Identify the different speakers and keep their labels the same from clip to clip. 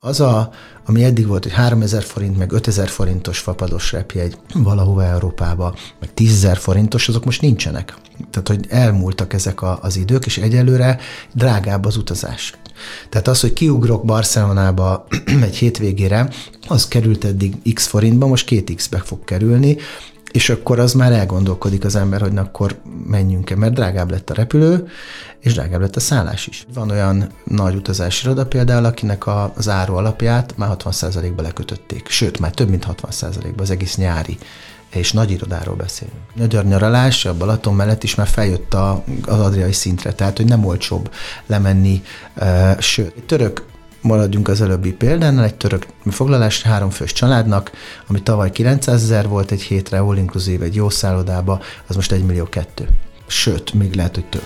Speaker 1: Az, a, ami eddig volt, hogy 3000 forint, meg 5000 forintos fapados repjegy valahova Európába, meg 10 forintos, azok most nincsenek. Tehát, hogy elmúltak ezek a, az idők, és egyelőre drágább az utazás. Tehát az, hogy kiugrok Barcelonába egy hétvégére, az került eddig x forintba, most két x-be fog kerülni, és akkor az már elgondolkodik az ember, hogy na, akkor menjünk-e, mert drágább lett a repülő, és drágább lett a szállás is. Van olyan nagy utazási iroda például, akinek a, az áru alapját már 60%-ba lekötötték, sőt, már több mint 60%-ba az egész nyári és nagy irodáról beszélünk. Magyar nyaralás a Balaton mellett is már feljött a, az adriai szintre, tehát hogy nem olcsóbb lemenni, uh, sőt, török maradjunk az előbbi példánál, egy török foglalás három fős családnak, ami tavaly 900 ezer volt egy hétre, all inkluzív egy jó szállodába, az most 1 millió kettő. Sőt, még lehet, hogy több.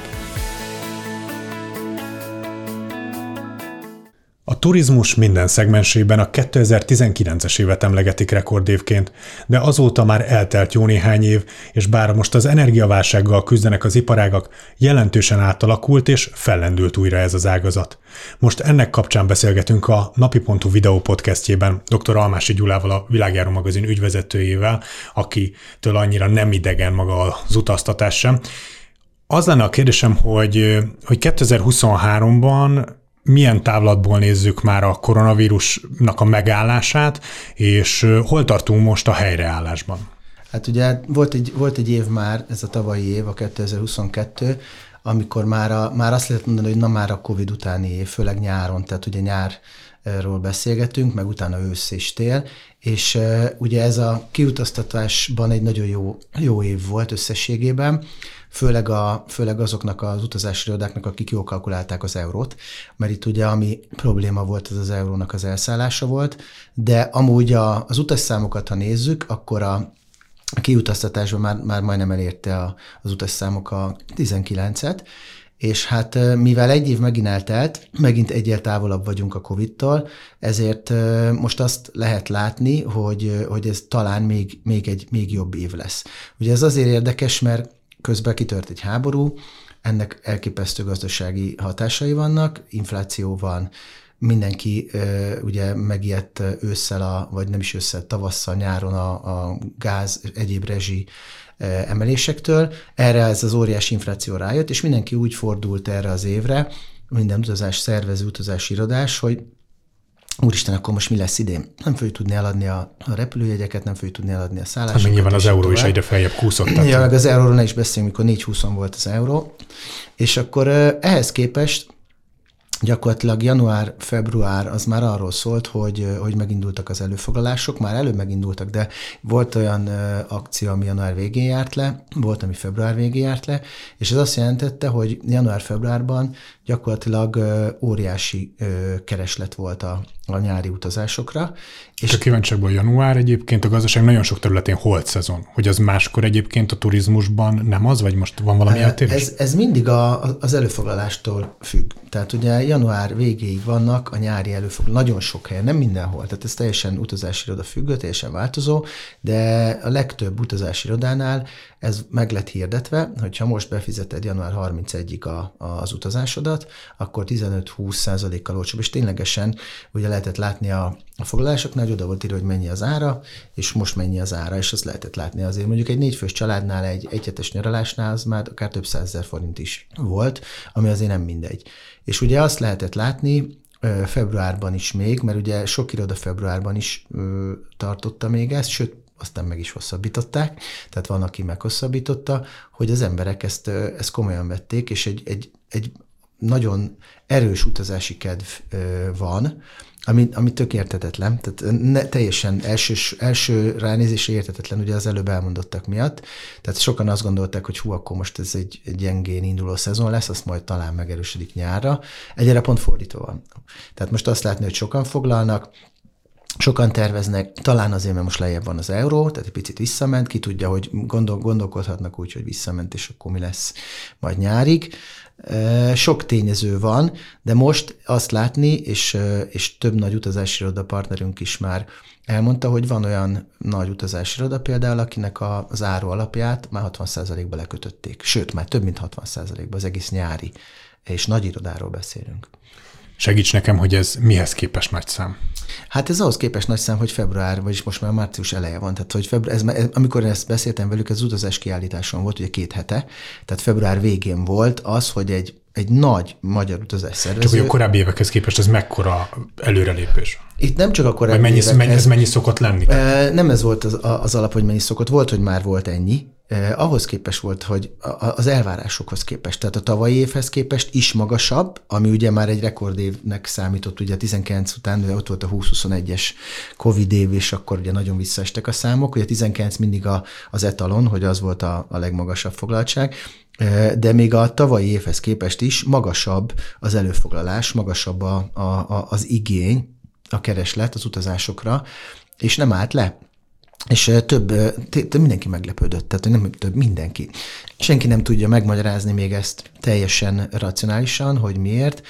Speaker 2: A turizmus minden szegmensében a 2019-es évet emlegetik rekordévként, de azóta már eltelt jó néhány év, és bár most az energiaválsággal küzdenek az iparágak, jelentősen átalakult és fellendült újra ez az ágazat. Most ennek kapcsán beszélgetünk a Napi.hu videó podcastjében dr. Almási Gyulával, a Világjáró magazin ügyvezetőjével, akitől annyira nem idegen maga az utaztatás sem. Az lenne a kérdésem, hogy, hogy 2023-ban milyen távlatból nézzük már a koronavírusnak a megállását, és hol tartunk most a helyreállásban?
Speaker 1: Hát ugye volt egy, volt egy év már, ez a tavalyi év, a 2022, amikor már, a, már azt lehet mondani, hogy na már a Covid utáni év, főleg nyáron, tehát ugye nyárról beszélgetünk, meg utána ősz és tél, és ugye ez a kiutaztatásban egy nagyon jó, jó év volt összességében, főleg, a, főleg azoknak az utazási irodáknak, akik jól kalkulálták az eurót, mert itt ugye ami probléma volt, az az eurónak az elszállása volt, de amúgy a, az utasszámokat, ha nézzük, akkor a, a kiutaztatásban már, már majdnem elérte a, az utasszámok a 19-et, és hát mivel egy év megint eltelt, megint egyel távolabb vagyunk a Covid-tól, ezért most azt lehet látni, hogy, hogy ez talán még, még egy még jobb év lesz. Ugye ez azért érdekes, mert közben kitört egy háború, ennek elképesztő gazdasági hatásai vannak, infláció van, mindenki ugye megijedt ősszel, a, vagy nem is ősszel, tavasszal, nyáron a, a gáz, egyéb rezsi emelésektől. Erre ez az óriási infláció rájött, és mindenki úgy fordult erre az évre, minden utazás szervező, utazási irodás, hogy úristen, akkor most mi lesz idén? Nem fogjuk tudni eladni a, a repülőjegyeket, nem fogjuk tudni eladni a szállásokat.
Speaker 2: Hát nyilván az euró tovább. is egyre feljebb kúszott.
Speaker 1: Ja, meg az euróról ne is beszéljünk, mikor 4-20 volt az euró. És akkor ehhez képest gyakorlatilag január-február az már arról szólt, hogy, hogy megindultak az előfoglalások, már előbb megindultak, de volt olyan akció, ami január végén járt le, volt, ami február végén járt le, és ez azt jelentette, hogy január-februárban gyakorlatilag óriási kereslet volt a, a nyári utazásokra.
Speaker 2: És a kíváncsiakból január egyébként a gazdaság nagyon sok területén holt szezon, hogy az máskor egyébként a turizmusban nem az, vagy most van valami eltérés?
Speaker 1: Ez, ez mindig a, az előfoglalástól függ. Tehát ugye január végéig vannak a nyári előfoglalások, nagyon sok helyen, nem mindenhol, tehát ez teljesen utazási iroda függő, teljesen változó, de a legtöbb utazási irodánál ez meg lett hirdetve, hogyha most befizeted január 31-ig a, az utazásodat, akkor 15-20 százalékkal olcsóbb, és ténylegesen ugye lehetett látni a, a foglalásoknál, hogy oda volt írva, hogy mennyi az ára, és most mennyi az ára, és azt lehetett látni azért. Mondjuk egy négyfős családnál, egy egyhetes nyaralásnál az már akár több százezer forint is volt, ami azért nem mindegy. És ugye azt lehetett látni, februárban is még, mert ugye sok iroda februárban is ö, tartotta még ezt, sőt, aztán meg is hosszabbították, tehát van, aki meghosszabbította, hogy az emberek ezt, ezt komolyan vették, és egy, egy, egy nagyon erős utazási kedv van, ami, ami tök értetetlen, tehát ne, teljesen első, első ránézésre értetetlen, ugye az előbb elmondottak miatt, tehát sokan azt gondolták, hogy hú, akkor most ez egy, gyengén induló szezon lesz, azt majd talán megerősödik nyárra. Egyre pont fordítva van. Tehát most azt látni, hogy sokan foglalnak, Sokan terveznek, talán azért, mert most lejjebb van az euró, tehát egy picit visszament, ki tudja, hogy gondol, gondolkodhatnak úgy, hogy visszament, és akkor mi lesz majd nyárig. Sok tényező van, de most azt látni, és, és több nagy utazási partnerünk is már elmondta, hogy van olyan nagy utazási iroda például, akinek az áru alapját már 60%-ba lekötötték. Sőt, már több mint 60%-ba az egész nyári, és nagy irodáról beszélünk.
Speaker 2: Segíts nekem, hogy ez mihez képest nagy szám.
Speaker 1: Hát ez ahhoz képest nagy szám, hogy február, vagyis most már március eleje van. Tehát, hogy február, ez, amikor ezt beszéltem velük, ez utazás kiállításon volt, ugye két hete, tehát február végén volt az, hogy egy egy nagy magyar utazás szervező.
Speaker 2: Csak hogy a korábbi évekhez képest ez mekkora előrelépés?
Speaker 1: Itt nem csak a korábbi
Speaker 2: mennyi, évekhez, ez mennyi szokott lenni?
Speaker 1: Nem ez volt az, az alap, hogy mennyi szokott. Volt, hogy már volt ennyi, eh, ahhoz képest volt, hogy az elvárásokhoz képest, tehát a tavalyi évhez képest is magasabb, ami ugye már egy rekordévnek számított, ugye 19 után, de ott volt a 20-21-es Covid év, és akkor ugye nagyon visszaestek a számok, ugye 19 mindig a, az etalon, hogy az volt a, a legmagasabb foglaltság, de még a tavalyi évhez képest is magasabb az előfoglalás, magasabb a, a, a, az igény, a kereslet az utazásokra, és nem állt le. És több, mindenki meglepődött, tehát nem több, mindenki. Senki nem tudja megmagyarázni még ezt teljesen racionálisan, hogy miért,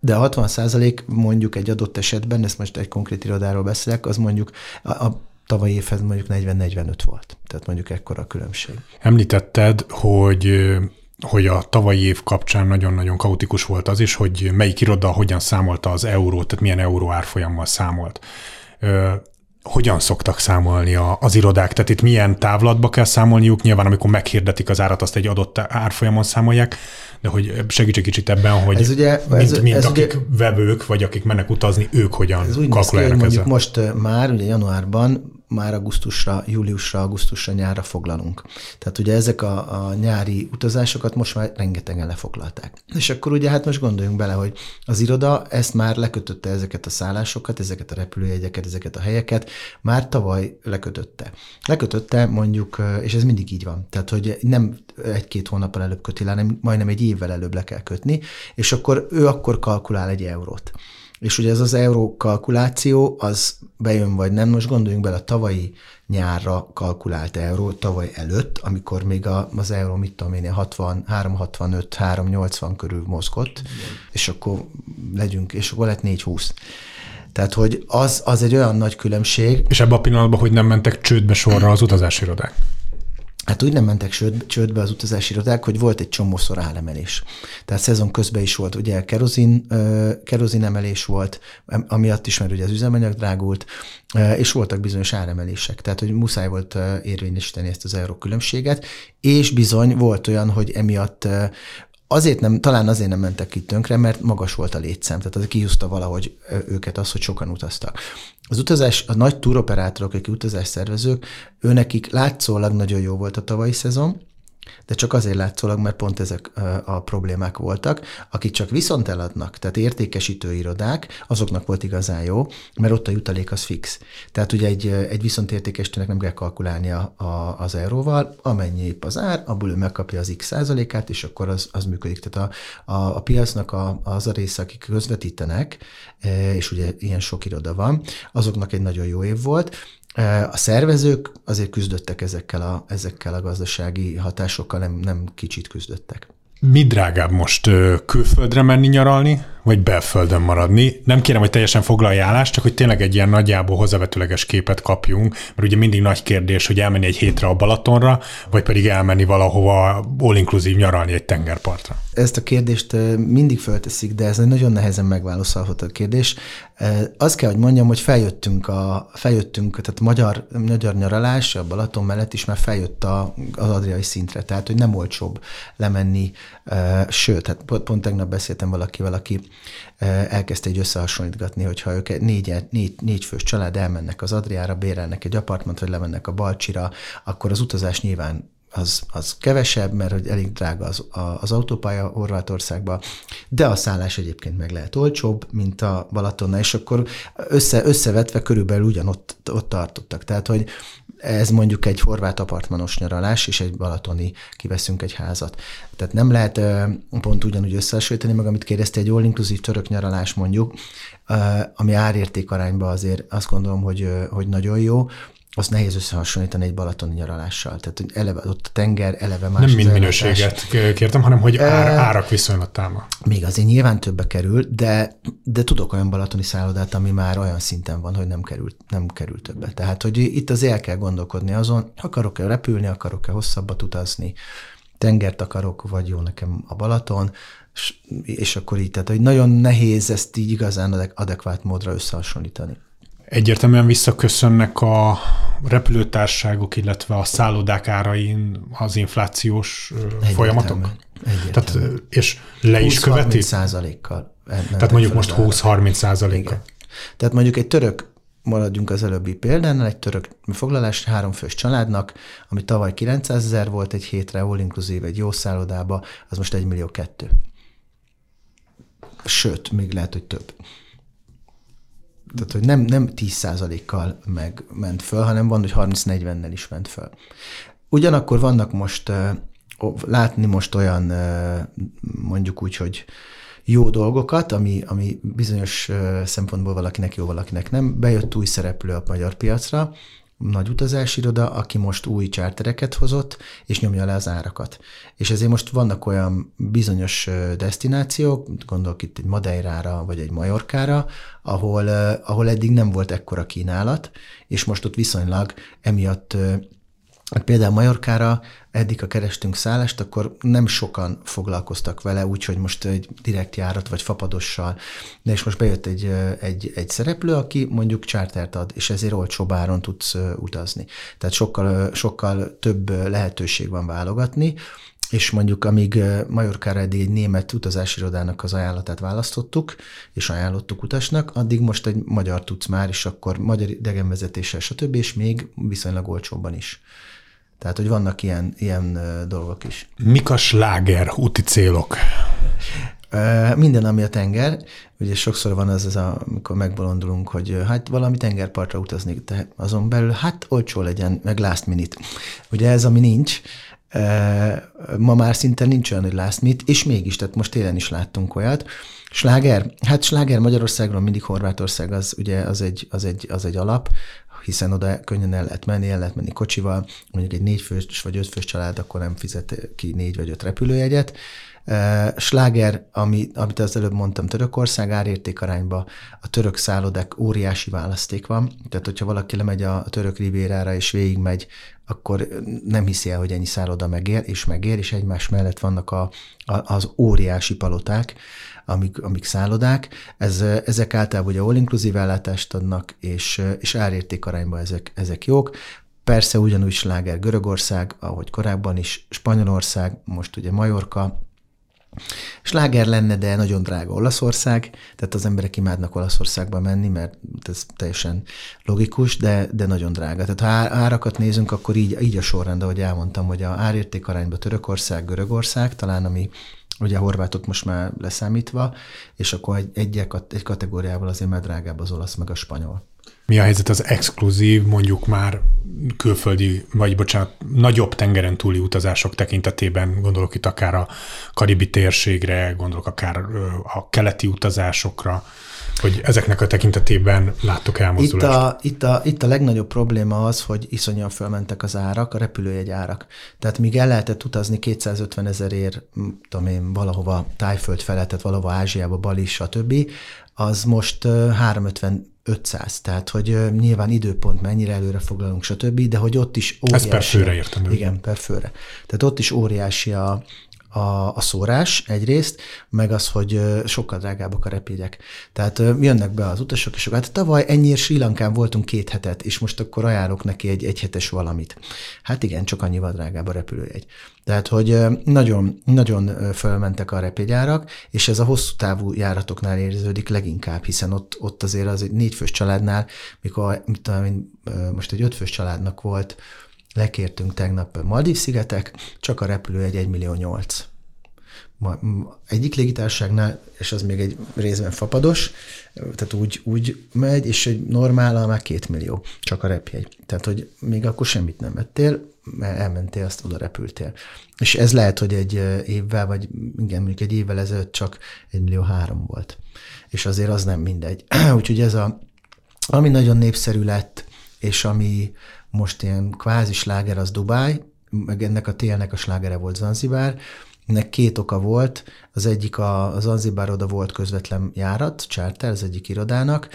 Speaker 1: de 60 százalék mondjuk egy adott esetben, ezt most egy konkrét irodáról beszélek, az mondjuk a, a tavalyi évhez mondjuk 40-45 volt. Tehát mondjuk ekkora a különbség.
Speaker 2: Említetted, hogy hogy a tavalyi év kapcsán nagyon-nagyon kaotikus volt az is, hogy melyik iroda hogyan számolta az eurót, tehát milyen euró árfolyammal számolt. Hogyan szoktak számolni a, az irodák? Tehát itt milyen távlatba kell számolniuk? Nyilván, amikor meghirdetik az árat, azt egy adott árfolyamon számolják, de hogy segíts egy kicsit ebben, hogy ez ugye, mint, ez, mint ez akik ugye, vevők, vagy akik mennek utazni, ők hogyan ez úgy kalkulálnak
Speaker 1: ki, ezzel? Most már, ugye januárban már augusztusra, júliusra, augusztusra, nyárra foglalunk. Tehát ugye ezek a, a nyári utazásokat most már rengetegen lefoglalták. És akkor ugye hát most gondoljunk bele, hogy az iroda ezt már lekötötte ezeket a szállásokat, ezeket a repülőjegyeket, ezeket a helyeket, már tavaly lekötötte. Lekötötte mondjuk, és ez mindig így van, tehát hogy nem egy-két hónappal előbb köti le, hanem majdnem egy évvel előbb le kell kötni, és akkor ő akkor kalkulál egy eurót. És ugye ez az euró kalkuláció, az bejön vagy nem. Most gondoljunk bele a tavalyi nyárra kalkulált euró, tavaly előtt, amikor még a, az euró, mit tudom én, 60, 365, 380 körül mozgott, Igen. és akkor legyünk, és akkor lett 420. Tehát, hogy az, az egy olyan nagy különbség.
Speaker 2: És ebben a pillanatban, hogy nem mentek csődbe sorra az utazási irodák?
Speaker 1: Hát úgy nem mentek csőd, csődbe az utazási irodák, hogy volt egy csomószor áremelés. Tehát szezon közben is volt, ugye kerozin, kerozin emelés volt, amiatt is, mert ugye az üzemanyag drágult, és voltak bizonyos áremelések. Tehát, hogy muszáj volt érvényesíteni ezt az euró különbséget, és bizony volt olyan, hogy emiatt Azért nem, talán azért nem mentek ki tönkre, mert magas volt a létszám, tehát az kihúzta valahogy őket az, hogy sokan utaztak. Az utazás, a nagy túroperátorok, akik utazás szervezők, őnekik látszólag nagyon jó volt a tavalyi szezon, de csak azért látszólag, mert pont ezek a problémák voltak. Akik csak viszont eladnak, tehát értékesítő irodák, azoknak volt igazán jó, mert ott a jutalék az fix. Tehát ugye egy, egy viszont értékesítőnek nem kell kalkulálnia a, az euróval, amennyi épp az ár, abból ő megkapja az x százalékát, és akkor az, az működik. Tehát a, a, a piacnak a, az a része, akik közvetítenek, és ugye ilyen sok iroda van, azoknak egy nagyon jó év volt, a szervezők azért küzdöttek ezekkel a, ezekkel a gazdasági hatásokkal, nem, nem kicsit küzdöttek.
Speaker 2: Mi drágább most külföldre menni nyaralni, vagy belföldön maradni. Nem kérem, hogy teljesen foglalj állást, csak hogy tényleg egy ilyen nagyjából hozzávetőleges képet kapjunk, mert ugye mindig nagy kérdés, hogy elmenni egy hétre a Balatonra, vagy pedig elmenni valahova all-inclusive nyaralni egy tengerpartra.
Speaker 1: Ezt a kérdést mindig fölteszik, de ez egy nagyon nehezen megválaszolható kérdés. Azt kell, hogy mondjam, hogy feljöttünk, a, feljöttünk tehát magyar, magyar nyaralás a Balaton mellett is már feljött a, az adriai szintre, tehát hogy nem olcsóbb lemenni, sőt, hát pont, pont tegnap beszéltem valakivel, aki elkezdte egy összehasonlítgatni, hogyha ők négy, négy, négy fős család elmennek az Adriára, bérelnek egy apartmant, vagy lemennek a Balcsira, akkor az utazás nyilván az, az kevesebb, mert hogy elég drága az, az autópálya Horvátországba, de a szállás egyébként meg lehet olcsóbb, mint a Balatonnál, és akkor össze, összevetve körülbelül ugyanott ott tartottak. Tehát, hogy ez mondjuk egy horvát apartmanos nyaralás, és egy balatoni kiveszünk egy házat. Tehát nem lehet pont ugyanúgy összehasonlítani, meg amit kérdezte, egy all-inclusive török nyaralás mondjuk, ami árérték arányban azért azt gondolom, hogy, hogy nagyon jó, azt nehéz összehasonlítani egy balatoni nyaralással. Tehát eleve ott a tenger, eleve más.
Speaker 2: Nem mind minőséget kértem, hanem hogy ár, árak viszonylatában.
Speaker 1: Még azért nyilván többe kerül, de, de tudok olyan balatoni szállodát, ami már olyan szinten van, hogy nem kerül, nem kerül többe. Tehát, hogy itt az el kell gondolkodni azon, akarok-e repülni, akarok-e hosszabbat utazni, tengert akarok, vagy jó nekem a Balaton, és, és akkor így, tehát hogy nagyon nehéz ezt így igazán adekvát módra összehasonlítani.
Speaker 2: Egyértelműen visszaköszönnek a repülőtárságok, illetve a szállodák árain az inflációs Egyértelmű. folyamatok?
Speaker 1: Egyértelmű.
Speaker 2: Tehát, és le is követi?
Speaker 1: százalékkal.
Speaker 2: Tehát mondjuk most 20-30 százalékkal.
Speaker 1: Tehát mondjuk egy török maradjunk az előbbi példánál, egy török foglalás háromfős családnak, ami tavaly 900 ezer volt egy hétre, all inclusive egy jó szállodába, az most 1 millió kettő. Sőt, még lehet, hogy több. Tehát, hogy nem, nem 10%-kal meg ment föl, hanem van, hogy 30-40-nel is ment föl. Ugyanakkor vannak most, látni most olyan, mondjuk úgy, hogy jó dolgokat, ami, ami bizonyos szempontból valakinek jó, valakinek nem. Bejött új szereplő a magyar piacra, nagy utazási iroda, aki most új csártereket hozott, és nyomja le az árakat. És ezért most vannak olyan bizonyos destinációk, gondolok itt egy Madeirára, vagy egy Majorkára, ahol, ahol eddig nem volt ekkora kínálat, és most ott viszonylag emiatt Hát például Majorkára eddig, ha kerestünk szállást, akkor nem sokan foglalkoztak vele, úgyhogy most egy direkt járat vagy fapadossal, de és most bejött egy, egy, egy szereplő, aki mondjuk chartert ad, és ezért olcsóbb áron tudsz utazni. Tehát sokkal, sokkal több lehetőség van válogatni, és mondjuk amíg Majorkára eddig egy német utazási az ajánlatát választottuk, és ajánlottuk utasnak, addig most egy magyar tudsz már, és akkor magyar idegenvezetéssel, stb., és még viszonylag olcsóbban is. Tehát, hogy vannak ilyen, ilyen dolgok is.
Speaker 2: Mik a sláger úti célok?
Speaker 1: Minden, ami a tenger, ugye sokszor van az, az a, amikor megbolondulunk, hogy hát valami tengerpartra utazni, de azon belül hát olcsó legyen, meg last minute. Ugye ez, ami nincs, ma már szinte nincs olyan, hogy last minute, és mégis, tehát most télen is láttunk olyat. Sláger, hát sláger Magyarországról mindig Horvátország, az ugye az egy, az egy, az egy alap, hiszen oda könnyen el lehet menni, el lehet menni kocsival, mondjuk egy négyfős vagy ötfős család akkor nem fizet ki négy vagy öt repülőjegyet. Sláger, ami, amit az előbb mondtam, Törökország árérték arányba, a török szállodák óriási választék van, tehát hogyha valaki lemegy a török rivérára és végigmegy, akkor nem hiszi el, hogy ennyi szálloda megér, és megér, és egymás mellett vannak a, a, az óriási paloták, amik, amik szállodák. Ez, ezek általában ugye all-inclusive ellátást adnak, és, és árérték arányban ezek, ezek jók. Persze ugyanúgy sláger Görögország, ahogy korábban is, Spanyolország, most ugye Majorka, Sláger lenne, de nagyon drága Olaszország, tehát az emberek imádnak Olaszországba menni, mert ez teljesen logikus, de, de nagyon drága. Tehát ha árakat nézünk, akkor így, így a sorrend, ahogy elmondtam, hogy a árérték arányba Törökország, Görögország, talán ami ugye a horvátot most már leszámítva, és akkor egy, egy, egy kategóriával azért már drágább az olasz, meg a spanyol.
Speaker 2: Mi a helyzet az exkluzív, mondjuk már külföldi, vagy bocsánat, nagyobb tengeren túli utazások tekintetében, gondolok itt akár a karibi térségre, gondolok akár a keleti utazásokra, hogy ezeknek a tekintetében láttok elmozdulást?
Speaker 1: Itt a, itt, a, itt a legnagyobb probléma az, hogy iszonyan fölmentek az árak, a repülőjegy árak. Tehát míg el lehetett utazni 250 ezerért, tudom én, valahova Tájföld felett, tehát valahova Ázsiába, Bali, stb., az most 350 500, tehát hogy nyilván időpont mennyire előre foglalunk, stb., de hogy ott is óriási...
Speaker 2: Ez per főre értem.
Speaker 1: Igen, per főre. Tehát ott is óriási a, a, a szórás egyrészt, meg az, hogy sokkal drágábbak a repégyek. Tehát jönnek be az utasok, és hát tavaly ennyiért Sri Lankán voltunk két hetet, és most akkor ajánlok neki egy egyhetes valamit. Hát igen, csak annyival drágább a repülőjegy. Tehát, hogy nagyon, nagyon fölmentek a repégyárak, és ez a hosszú távú járatoknál érződik leginkább, hiszen ott, ott azért az egy négyfős családnál, mikor mit tudom, most egy ötfős családnak volt lekértünk tegnap Maldív-szigetek, csak a repülő egy 1 millió 8. Egyik légitárságnál, és az még egy részben fapados, tehát úgy, úgy megy, és egy normál már két millió, csak a repjegy. Tehát, hogy még akkor semmit nem vettél, mert elmentél, azt oda repültél. És ez lehet, hogy egy évvel, vagy igen, mondjuk egy évvel ezelőtt csak egy millió három volt. És azért az nem mindegy. Úgyhogy ez a, ami nagyon népszerű lett, és ami, most ilyen kvázi sláger az Dubáj, meg ennek a télnek a slágere volt Zanzibár, ennek két oka volt, az egyik a, a Zanzibár oda volt közvetlen járat, charter, az egyik irodának,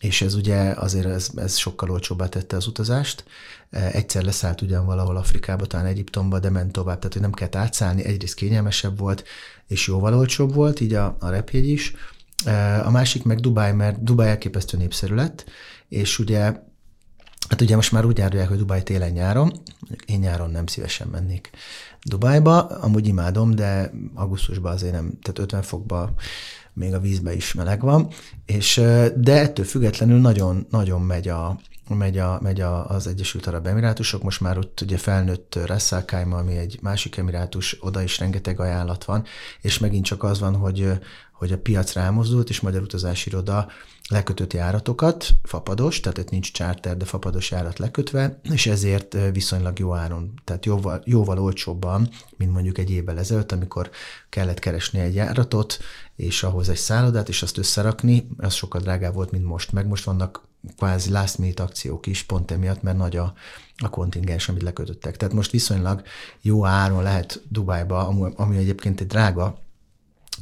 Speaker 1: és ez ugye azért ez, ez sokkal olcsóbbá tette az utazást. Egyszer leszállt ugyan valahol Afrikába, talán Egyiptomba, de ment tovább, tehát hogy nem kellett átszállni, egyrészt kényelmesebb volt, és jóval olcsóbb volt, így a, a repjegy is. A másik meg Dubáj, mert Dubáj elképesztő népszerű lett, és ugye Hát ugye most már úgy járják, hogy Dubáj télen-nyáron, én nyáron nem szívesen mennék Dubájba, amúgy imádom, de augusztusban azért nem, tehát 50 fokba még a vízbe is meleg van, és, de ettől függetlenül nagyon, nagyon megy a, megy, a, megy a, az Egyesült Arab Emirátusok, most már ott ugye felnőtt Ressakáima, ami egy másik emirátus, oda is rengeteg ajánlat van, és megint csak az van, hogy, hogy a piac rámozdult, és Magyar Utazási Iroda lekötött járatokat, fapados, tehát itt nincs charter, de fapados járat lekötve, és ezért viszonylag jó áron, tehát jóval, jóval olcsóbban, mint mondjuk egy évvel ezelőtt, amikor kellett keresni egy járatot, és ahhoz egy szállodát, és azt összerakni, az sokkal drágább volt, mint most. Meg most vannak kvázi last minute akciók is, pont emiatt, mert nagy a, a kontingens, amit lekötöttek. Tehát most viszonylag jó áron lehet Dubájba, ami, egyébként egy drága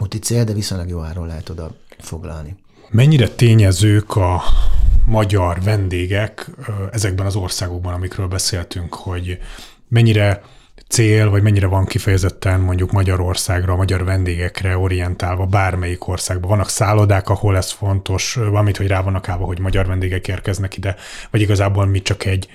Speaker 1: úti cél, de viszonylag jó áron lehet oda foglalni.
Speaker 2: Mennyire tényezők a magyar vendégek ezekben az országokban, amikről beszéltünk, hogy mennyire cél, vagy mennyire van kifejezetten mondjuk Magyarországra, magyar vendégekre orientálva bármelyik országban? Vannak szállodák, ahol ez fontos, valamit, hogy rá vannak állva, hogy magyar vendégek érkeznek ide, vagy igazából mi csak egy,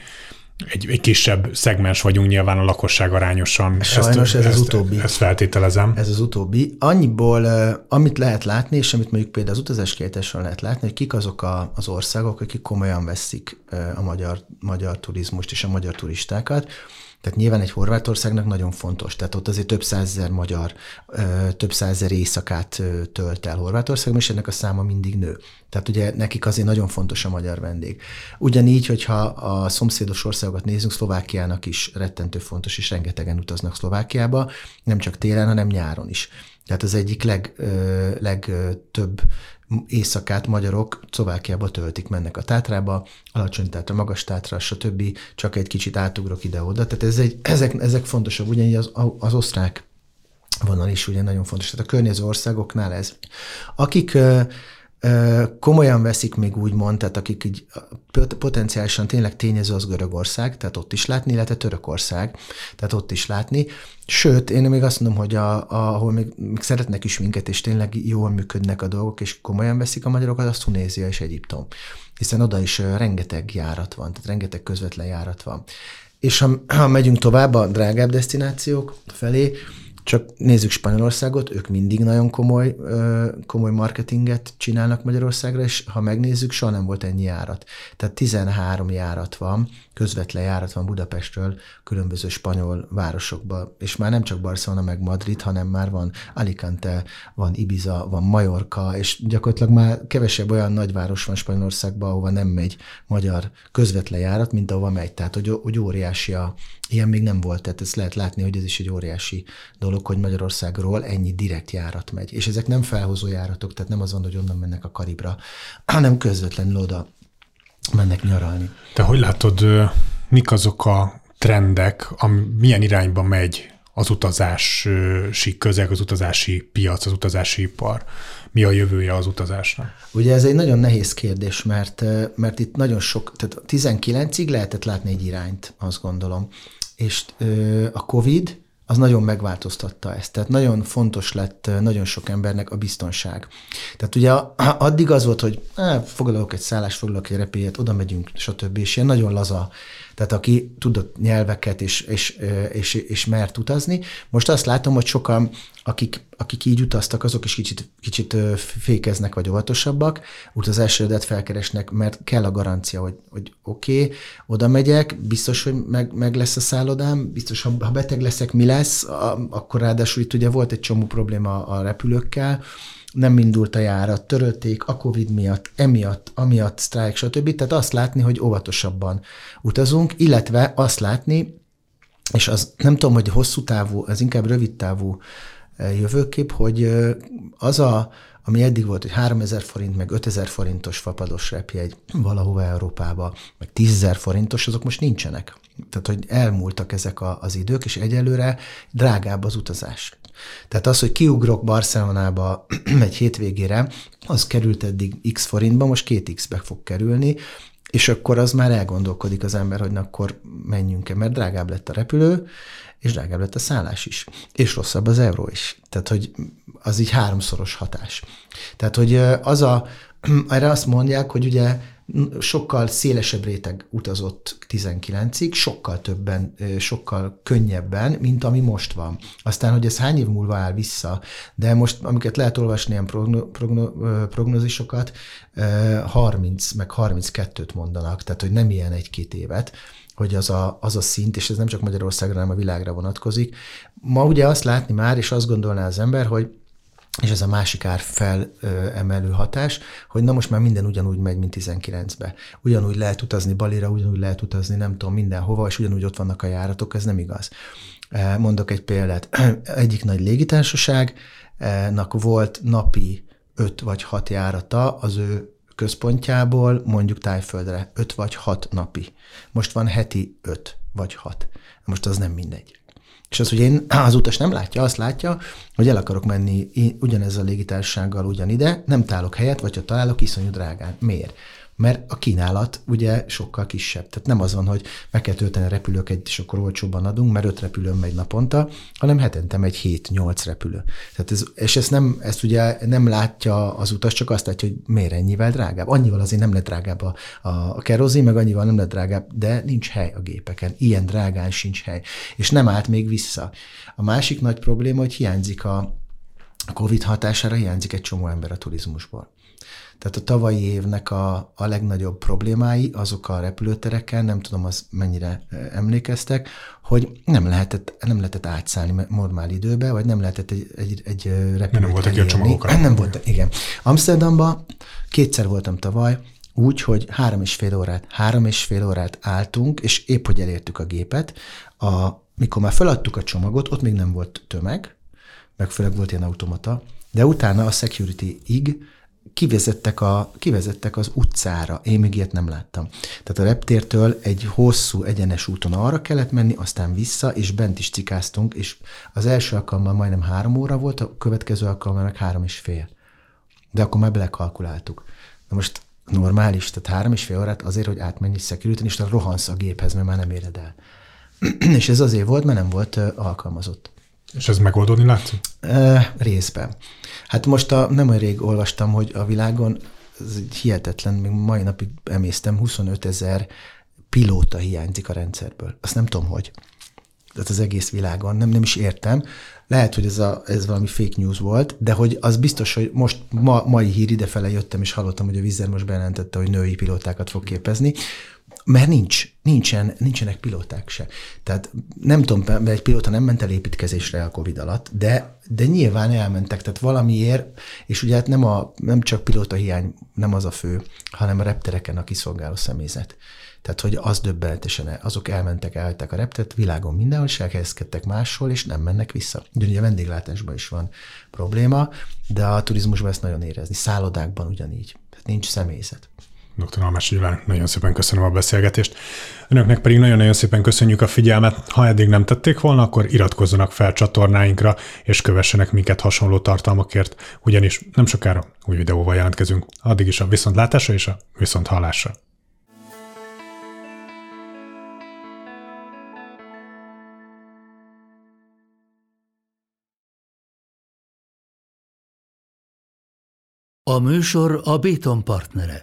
Speaker 2: egy, egy kisebb szegmens vagyunk nyilván a lakosság arányosan.
Speaker 1: Sajnos ezt, ez ezt, az utóbbi.
Speaker 2: Ezt feltételezem.
Speaker 1: Ez az utóbbi. Annyiból, amit lehet látni, és amit mondjuk például az utazáskérdésről lehet látni, hogy kik azok a, az országok, akik komolyan veszik a magyar, magyar turizmust és a magyar turistákat, tehát nyilván egy Horvátországnak nagyon fontos, tehát ott azért több százezer magyar, több százezer éjszakát tölt el Horvátországban, és ennek a száma mindig nő. Tehát ugye nekik azért nagyon fontos a magyar vendég. Ugyanígy, hogyha a szomszédos országokat nézzünk, Szlovákiának is rettentő fontos, és rengetegen utaznak Szlovákiába, nem csak télen, hanem nyáron is. Tehát az egyik leg, legtöbb éjszakát magyarok Szlovákiába töltik, mennek a Tátrába, alacsony tátra, magas tátra, stb. Csak egy kicsit átugrok ide-oda. Tehát ez egy, ezek, ezek fontosabb, ugyanígy az, az osztrák vonal is ugye nagyon fontos. Tehát a környező országoknál ez. Akik komolyan veszik még úgy tehát akik így potenciálisan tényleg tényező az Görögország, tehát ott is látni, illetve Törökország, tehát ott is látni. Sőt, én még azt mondom, hogy a, a, ahol még, még szeretnek is minket, és tényleg jól működnek a dolgok, és komolyan veszik a magyarokat, az Tunézia és Egyiptom. Hiszen oda is rengeteg járat van, tehát rengeteg közvetlen járat van. És ha, ha megyünk tovább a drágább destinációk felé, csak nézzük Spanyolországot, ők mindig nagyon komoly, komoly marketinget csinálnak Magyarországra, és ha megnézzük, soha nem volt ennyi járat. Tehát 13 járat van, közvetlen járat van Budapestről különböző spanyol városokba, és már nem csak Barcelona meg Madrid, hanem már van Alicante, van Ibiza, van Majorka, és gyakorlatilag már kevesebb olyan nagyváros van Spanyolországban, ahova nem megy magyar közvetlen járat, mint ahova megy. Tehát, hogy, hogy óriási a, ilyen még nem volt, tehát ezt lehet látni, hogy ez is egy óriási dolog, hogy Magyarországról ennyi direkt járat megy. És ezek nem felhozó járatok, tehát nem az van, hogy onnan mennek a Karibra, hanem közvetlenül oda mennek nyaralni.
Speaker 2: Te hogy látod, mik azok a trendek, ami, milyen irányba megy az utazási közeg, az utazási piac, az utazási ipar? Mi a jövője az utazásnak?
Speaker 1: Ugye ez egy nagyon nehéz kérdés, mert, mert itt nagyon sok, tehát 19-ig lehetett látni egy irányt, azt gondolom. És a COVID az nagyon megváltoztatta ezt. Tehát nagyon fontos lett nagyon sok embernek a biztonság. Tehát ugye addig az volt, hogy foglalok egy szállást, foglalok egy repélyet, oda megyünk, stb. És ilyen nagyon laza tehát aki tudott nyelveket és, és, és, és mert utazni. Most azt látom, hogy sokan, akik, akik így utaztak, azok is kicsit, kicsit fékeznek vagy óvatosabbak, utazás eredet felkeresnek, mert kell a garancia, hogy, hogy oké, okay, oda megyek, biztos, hogy meg, meg lesz a szállodám, biztos, ha, ha beteg leszek, mi lesz, a, akkor ráadásul itt ugye volt egy csomó probléma a repülőkkel, nem indult a járat, törölték a Covid miatt, emiatt, amiatt, sztrájk, stb. Tehát azt látni, hogy óvatosabban utazunk, illetve azt látni, és az nem tudom, hogy hosszú távú, az inkább rövid távú jövőkép, hogy az a, ami eddig volt, hogy 3000 forint, meg 5000 forintos fapados repjegy valahova Európába, meg 10 forintos, azok most nincsenek. Tehát, hogy elmúltak ezek a, az idők, és egyelőre drágább az utazás. Tehát az, hogy kiugrok Barcelonába egy hétvégére, az került eddig x forintba, most két x-be fog kerülni, és akkor az már elgondolkodik az ember, hogy na, akkor menjünk-e, mert drágább lett a repülő, és drágább lett a szállás is, és rosszabb az euró is. Tehát, hogy az így háromszoros hatás. Tehát, hogy az a, erre azt mondják, hogy ugye sokkal szélesebb réteg utazott 19-ig, sokkal többen, sokkal könnyebben, mint ami most van. Aztán, hogy ez hány év múlva áll vissza, de most, amiket lehet olvasni, ilyen progno, progno, prognózisokat, 30 meg 32-t mondanak, tehát, hogy nem ilyen egy-két évet, hogy az a, az a szint, és ez nem csak Magyarországra, hanem a világra vonatkozik. Ma ugye azt látni már, és azt gondolná az ember, hogy és ez a másik ár felemelő hatás, hogy na most már minden ugyanúgy megy, mint 19-be. Ugyanúgy lehet utazni Balira, ugyanúgy lehet utazni nem tudom mindenhova, és ugyanúgy ott vannak a járatok, ez nem igaz. Mondok egy példát. Egyik nagy légitársaságnak volt napi 5 vagy 6 járata az ő központjából mondjuk Tájföldre 5 vagy 6 napi. Most van heti 5 vagy 6. Most az nem mindegy. És az, hogy én, az utas nem látja, azt látja, hogy el akarok menni ugyanezzel a légitársasággal ugyanide, nem találok helyet, vagy ha találok, iszonyú drágán. Miért? Mert a kínálat ugye sokkal kisebb. Tehát nem az van, hogy meg kell tölteni a repülőket, és akkor olcsóban adunk, mert öt repülő megy naponta, hanem hetente megy 7-8 repülő. Tehát ez, és ezt, nem, ezt ugye nem látja az utas, csak azt látja, hogy miért ennyivel drágább. Annyival azért nem lett drágább a, a, a kerozin, meg annyival nem lett drágább, de nincs hely a gépeken. Ilyen drágán sincs hely. És nem állt még vissza. A másik nagy probléma, hogy hiányzik a, a COVID hatására hiányzik egy csomó ember a turizmusból. Tehát a tavalyi évnek a, a legnagyobb problémái azok a repülőtereken, nem tudom, az mennyire emlékeztek, hogy nem lehetett, nem lehetett átszállni normál időbe, vagy nem lehetett egy, egy, egy repülőt
Speaker 2: Nem voltak a csomagok.
Speaker 1: Nem volt, igen. Amsterdamba kétszer voltam tavaly, úgy, hogy három és fél órát, három és fél órát álltunk, és épp, hogy elértük a gépet, a, mikor már feladtuk a csomagot, ott még nem volt tömeg, meg főleg volt ilyen automata, de utána a security-ig kivezettek, a, kivezettek az utcára. Én még ilyet nem láttam. Tehát a reptértől egy hosszú, egyenes úton arra kellett menni, aztán vissza, és bent is cikáztunk, és az első alkalommal majdnem három óra volt, a következő alkalommal meg három és fél. De akkor már belekalkuláltuk. Na most normális, tehát három és fél órát azért, hogy átmenj security és rohansz a géphez, mert már nem éred el. és ez azért volt, mert nem volt alkalmazott.
Speaker 2: És ez megoldódni látszik?
Speaker 1: E, részben. Hát most a, nem olyan rég olvastam, hogy a világon, ez hihetetlen, még mai napig emésztem, 25 ezer pilóta hiányzik a rendszerből. Azt nem tudom, hogy. Tehát az egész világon, nem, nem is értem. Lehet, hogy ez, a, ez valami fake news volt, de hogy az biztos, hogy most ma, mai hír idefele jöttem, és hallottam, hogy a Vizer most bejelentette, hogy női pilótákat fog képezni, mert nincs, nincsen, nincsenek pilóták se. Tehát nem tudom, mert egy pilóta nem ment el építkezésre a Covid alatt, de, de nyilván elmentek, tehát valamiért, és ugye hát nem, a, nem csak pilóta hiány, nem az a fő, hanem a reptereken a kiszolgáló személyzet. Tehát, hogy az döbbenetesen, azok elmentek, elhagyták a reptet, világon mindenhol, és elhelyezkedtek máshol, és nem mennek vissza. Ugyanúgy a vendéglátásban is van probléma, de a turizmusban ezt nagyon érezni. Szállodákban ugyanígy. Tehát nincs személyzet.
Speaker 2: Dr. Almás Iván, nagyon szépen köszönöm a beszélgetést. Önöknek pedig nagyon-nagyon szépen köszönjük a figyelmet. Ha eddig nem tették volna, akkor iratkozzanak fel csatornáinkra, és kövessenek minket hasonló tartalmakért, ugyanis nem sokára új videóval jelentkezünk. Addig is a viszontlátásra és a viszont hallásra.
Speaker 3: A műsor a Béton partnere.